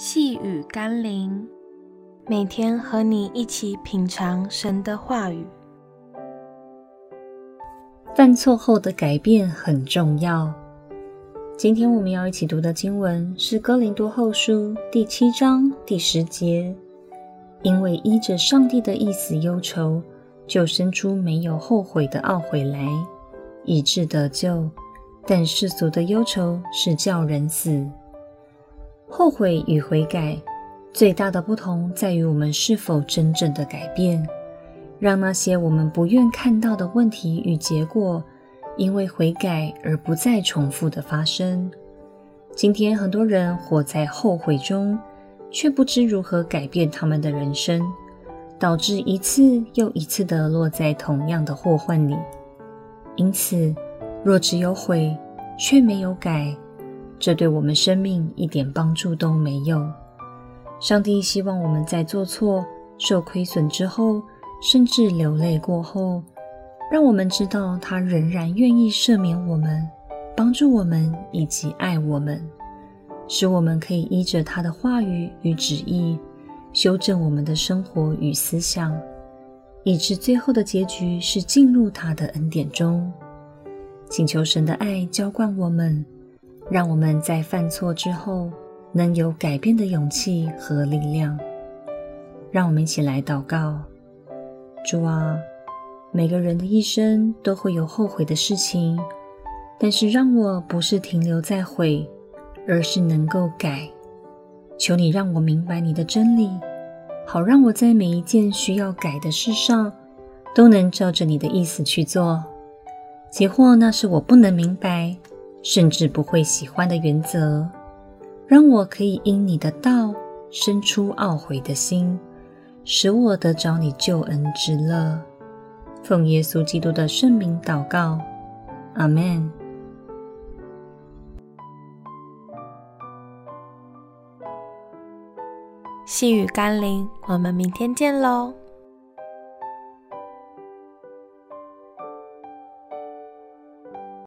细雨甘霖，每天和你一起品尝神的话语。犯错后的改变很重要。今天我们要一起读的经文是《哥林多后书》第七章第十节。因为依着上帝的意思忧愁，就生出没有后悔的懊悔来，以致得救。但世俗的忧愁是叫人死。后悔与悔改最大的不同在于我们是否真正的改变，让那些我们不愿看到的问题与结果，因为悔改而不再重复的发生。今天很多人活在后悔中，却不知如何改变他们的人生，导致一次又一次的落在同样的祸患里。因此，若只有悔却没有改，这对我们生命一点帮助都没有。上帝希望我们在做错、受亏损之后，甚至流泪过后，让我们知道他仍然愿意赦免我们、帮助我们以及爱我们，使我们可以依着他的话语与旨意，修正我们的生活与思想，以致最后的结局是进入他的恩典中。请求神的爱浇灌我们。让我们在犯错之后，能有改变的勇气和力量。让我们一起来祷告：主啊，每个人的一生都会有后悔的事情，但是让我不是停留在悔，而是能够改。求你让我明白你的真理，好让我在每一件需要改的事上，都能照着你的意思去做。即或那是我不能明白。甚至不会喜欢的原则，让我可以因你的道生出懊悔的心，使我得着你救恩之乐。奉耶稣基督的圣名祷告，阿们。细雨甘霖，我们明天见喽。